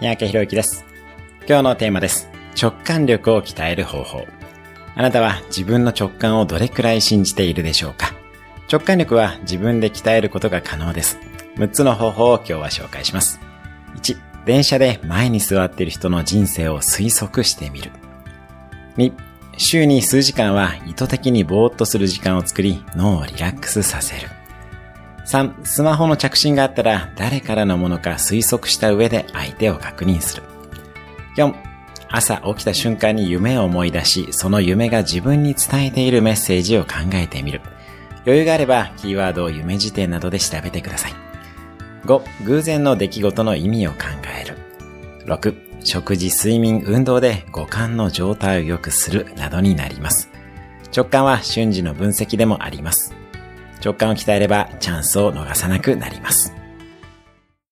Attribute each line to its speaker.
Speaker 1: 三宅博之です。今日のテーマです。直感力を鍛える方法。あなたは自分の直感をどれくらい信じているでしょうか？直感力は自分で鍛えることが可能です。6つの方法を今日は紹介します。1、電車で前に座っている人の人生を推測してみる。2、週に数時間は意図的にぼーっとする時間を作り、脳をリラックスさせる。3、スマホの着信があったら誰からのものか推測した上で相手を確認する。4、朝起きた瞬間に夢を思い出し、その夢が自分に伝えているメッセージを考えてみる。余裕があれば、キーワードを夢辞典などで調べてください。5、偶然の出来事の意味を考える。6、食事、睡眠、運動で五感の状態を良くするなどになります。直感は瞬時の分析でもあります。直感を鍛えればチャンスを逃さなくなります。